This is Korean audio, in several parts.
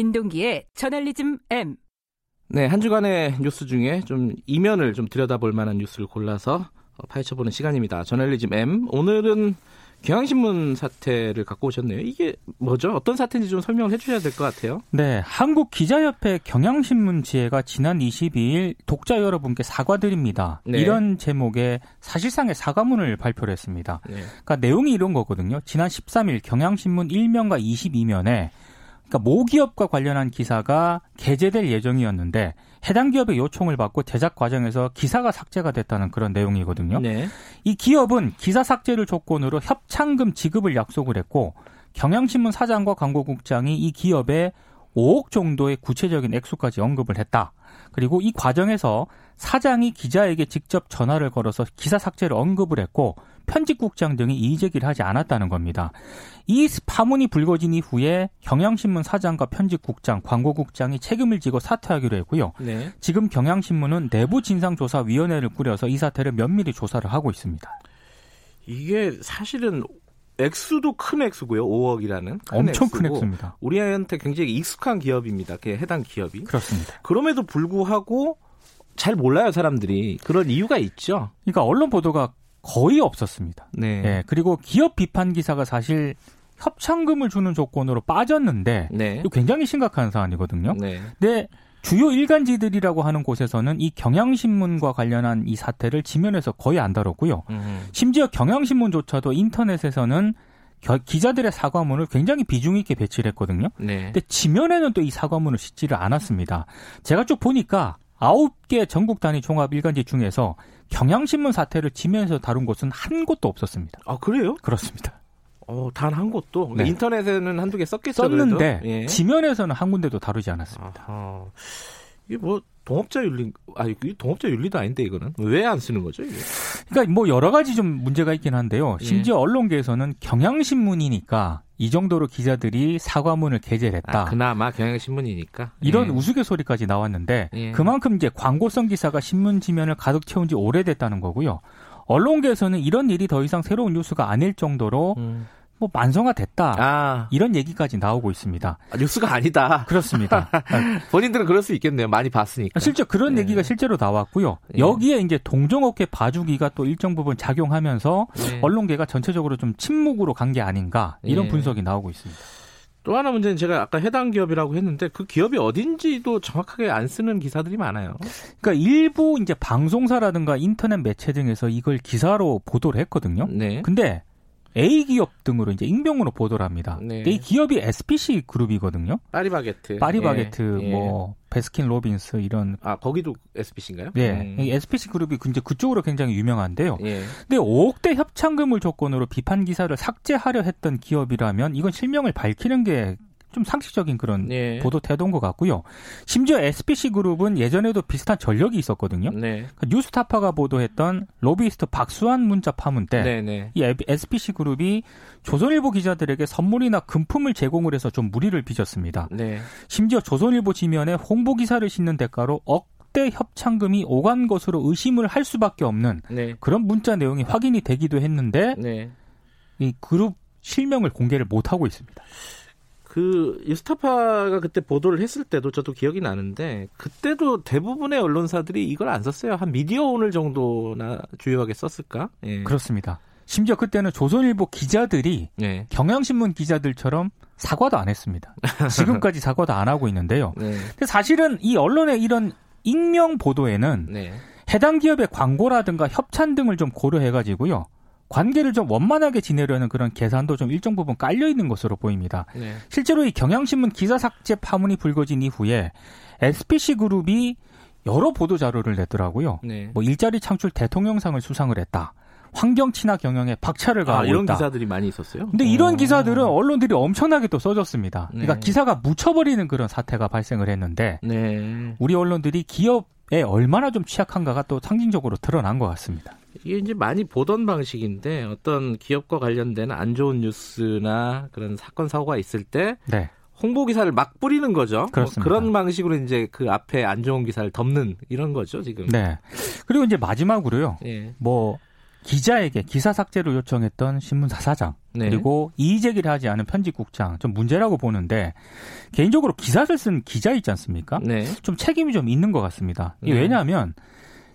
민동기의 저널리즘 M. 네, 한 주간의 뉴스 중에 좀 이면을 좀 들여다볼 만한 뉴스를 골라서 파헤쳐보는 시간입니다. 저널리즘 M. 오늘은 경향신문 사태를 갖고 오셨네요. 이게 뭐죠? 어떤 사태인지 좀 설명을 해주셔야 될 것 같아요. 네, 한국기자협회 경향신문 지회가 지난 22일 독자 여러분께 사과드립니다. 네. 이런 제목의 사실상의 사과문을 발표를 했습니다. 네. 그러니까 내용이 이런 거거든요. 지난 13일 경향신문 1면과 22면에 그러니까 모기업과 관련한 기사가 게재될 예정이었는데 해당 기업의 요청을 받고 제작 과정에서 기사가 삭제가 됐다는 그런 내용이거든요. 네. 이 기업은 기사 삭제를 조건으로 협찬금 지급을 약속을 했고 경향신문 사장과 광고국장이 이 기업에 5억 정도의 구체적인 액수까지 언급을 했다. 그리고 이 과정에서 사장이 기자에게 직접 전화를 걸어서 기사 삭제를 언급을 했고 편집국장 등이 이의 제기를 하지 않았다는 겁니다. 이 파문이 불거진 이후에 경향신문 사장과 편집국장, 광고국장이 책임을 지고 사퇴하기로 했고요. 네. 지금 경향신문은 내부 진상조사위원회를 꾸려서 이 사태를 면밀히 조사를 하고 있습니다. 이게 사실은 액수도 큰 액수고요. 5억이라는 큰 엄청 액수고, 큰 액수입니다. 우리한테 굉장히 익숙한 기업입니다. 해당 기업이. 그렇습니다. 그럼에도 불구하고 잘 몰라요 사람들이 그런 이유가 있죠. 그러니까 언론 보도가 거의 없었습니다. 네. 네. 그리고 기업 비판 기사가 사실 협찬금을 주는 조건으로 빠졌는데 네. 굉장히 심각한 사안이거든요. 네. 근데 주요 일간지들이라고 하는 곳에서는 이 경향신문과 관련한 이 사태를 지면에서 거의 안 다뤘고요. 음. 심지어 경향신문조차도 인터넷에서는 기자들의 사과문을 굉장히 비중 있게 배치를 했거든요. 네. 근데 지면에는 또 이 사과문을 싣지를 않았습니다. 제가 쭉 보니까 아홉 개 전국 단위 종합 일간지 중에서 경향신문 사태를 지면에서 다룬 곳은 한 곳도 없었습니다. 아 그래요? 그렇습니다. 어, 단 한 곳도 네. 인터넷에는 한두 개 썼겠죠. 썼는데 예. 지면에서는 한 군데도 다루지 않았습니다. 아하. 이게 뭐 동업자 윤리 아니 동업자 윤리도 아닌데 이거는 왜 안 쓰는 거죠 이게? 그러니까 뭐 여러 가지 좀 문제가 있긴 한데요. 예. 심지어 예. 언론계에서는 경향신문이니까 이 정도로 기자들이 사과문을 게재했다. 아, 그나마 경향신문이니까 이런 예. 우스갯소리까지 나왔는데 예. 그만큼 이제 광고성 기사가 신문 지면을 가득 채운 지 오래됐다는 거고요. 언론계에서는 이런 일이 더 이상 새로운 뉴스가 아닐 정도로 음. 뭐 만성화됐다 아. 이런 얘기까지 나오고 있습니다. 아, 뉴스가 아니다. 그렇습니다. 본인들은 그럴 수 있겠네요. 많이 봤으니까. 실제 그런 네. 얘기가 실제로 나왔고요. 네. 여기에 이제 동종업계 봐주기가 또 일정 부분 작용하면서 네. 언론계가 전체적으로 좀 침묵으로 간 게 아닌가 이런 네. 분석이 나오고 있습니다. 또 하나 문제는 제가 아까 해당 기업이라고 했는데 그 기업이 어딘지도 정확하게 안 쓰는 기사들이 많아요. 그러니까 일부 이제 방송사라든가 인터넷 매체 등에서 이걸 기사로 보도를 했거든요. 네. 근데 A 기업 등으로 이제 익명으로 보도를 합니다. 네. 이 기업이 SPC 그룹이거든요. 파리바게트. 파리바게트, 예. 뭐 베스킨 로빈스 이런. 아 거기도 SPC인가요? 네, 음. SPC 그룹이 이제 그쪽으로 굉장히 유명한데요. 예. 근데 5억대 협찬금을 조건으로 비판 기사를 삭제하려 했던 기업이라면 이건 실명을 밝히는 게 좀 상식적인 그런 네. 보도 태도인 것 같고요. 심지어 SBC 그룹은 예전에도 비슷한 전력이 있었거든요. 네. 그 뉴스타파가 보도했던 로비스트 박수환 문자 파문 때, 네, 네. 이 SBC 그룹이 조선일보 기자들에게 선물이나 금품을 제공을 해서 좀 무리를 빚었습니다. 네. 심지어 조선일보 지면에 홍보 기사를 싣는 대가로 억대 협찬금이 오간 것으로 의심을 할 수밖에 없는 네. 그런 문자 내용이 확인이 되기도 했는데 네. 이 그룹 실명을 공개를 못 하고 있습니다. 그 유스타파가 그때 보도를 했을 때도 저도 기억이 나는데 그때도 대부분의 언론사들이 이걸 안 썼어요. 한 미디어 오늘 정도나 주요하게 썼을까? 예. 그렇습니다. 심지어 그때는 조선일보 기자들이 네. 경향신문 기자들처럼 사과도 안 했습니다. 지금까지 사과도 안 하고 있는데요. 네. 근데 사실은 이 언론의 이런 익명 보도에는 네. 해당 기업의 광고라든가 협찬 등을 좀 고려해가지고요. 관계를 좀 원만하게 지내려는 그런 계산도 좀 일정 부분 깔려 있는 것으로 보입니다. 네. 실제로 이 경향신문 기사 삭제 파문이 불거진 이후에 SPC 그룹이 여러 보도 자료를 냈더라고요. 네. 뭐 일자리 창출 대통령상을 수상을 했다. 환경 친화 경영에 박차를 가하고 아, 이런 있다. 기사들이 많이 있었어요. 근데 이런 기사들은 언론들이 엄청나게 또 써줬습니다. 그러니까 네. 기사가 묻혀버리는 그런 사태가 발생을 했는데 네. 우리 언론들이 기업 에 얼마나 좀 취약한가가 또 상징적으로 드러난 것 같습니다. 이게 이제 많이 보던 방식인데 어떤 기업과 관련된 안 좋은 뉴스나 그런 사건 사고가 있을 때 네. 홍보 기사를 막 뿌리는 거죠. 뭐 그런 방식으로 이제 그 앞에 안 좋은 기사를 덮는 이런 거죠 지금. 네. 그리고 이제 마지막으로요. 예. 뭐 기자에게 기사 삭제를 요청했던 신문 사 사장 네. 그리고 이의 제기를 하지 않은 편집국장 좀 문제라고 보는데 개인적으로 기사를 쓴 기자 있지 않습니까? 네. 좀 책임이 좀 있는 것 같습니다. 네. 왜냐하면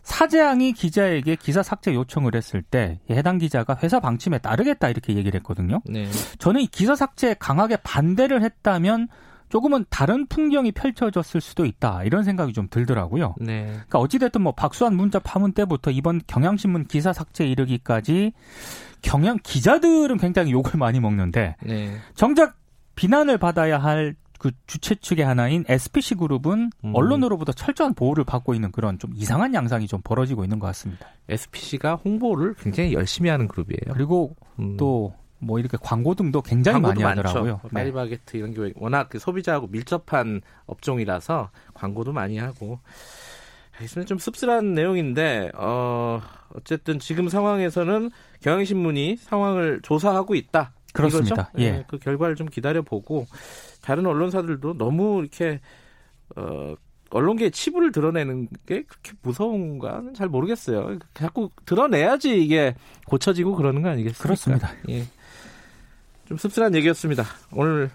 사장이 기자에게 기사 삭제 요청을 했을 때 해당 기자가 회사 방침에 따르겠다 이렇게 얘기를 했거든요. 네. 저는 이 기사 삭제에 강하게 반대를 했다면 조금은 다른 풍경이 펼쳐졌을 수도 있다 이런 생각이 좀 들더라고요. 네. 그러니까 어찌됐든 뭐 박수환 문자 파문 때부터 이번 경향신문 기사 삭제 이르기까지 경향 기자들은 굉장히 욕을 많이 먹는데 네. 정작 비난을 받아야 할 그 주최 측의 하나인 SPC 그룹은 음. 언론으로부터 철저한 보호를 받고 있는 그런 좀 이상한 양상이 좀 벌어지고 있는 것 같습니다. SPC가 홍보를 굉장히 열심히 하는 그룹이에요. 그리고 음. 또뭐 이렇게 광고 등도 굉장히 많이 많죠. 하더라고요. 네. 파리바게트 이런 게 워낙 그 소비자하고 밀접한 업종이라서 광고도 많이 하고. 알겠습니다. 좀 씁쓸한 내용인데 어 어쨌든 지금 상황에서는 경향신문이 상황을 조사하고 있다. 그렇습니다. 예. 네, 그 결과를 좀 기다려 보고 다른 언론사들도 너무 이렇게 어 언론계의 치부를 드러내는 게 그렇게 무서운가는 잘 모르겠어요. 자꾸 드러내야지 이게 고쳐지고 그러는 거 아니겠습니까? 그렇습니다. 예. 좀 씁쓸한 얘기였습니다. 오늘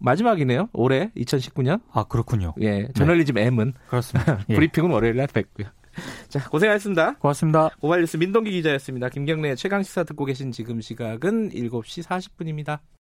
마지막이네요. 올해 2019년. 아 그렇군요. 예, 저널리즘 네. M은 그렇습니다. 예. 브리핑은 월요일 날 뵙고요. 자, 고생하셨습니다. 고맙습니다. 고발뉴스 민동기 기자였습니다. 김경래 최강 시사 듣고 계신 지금 시각은 7시 40분입니다.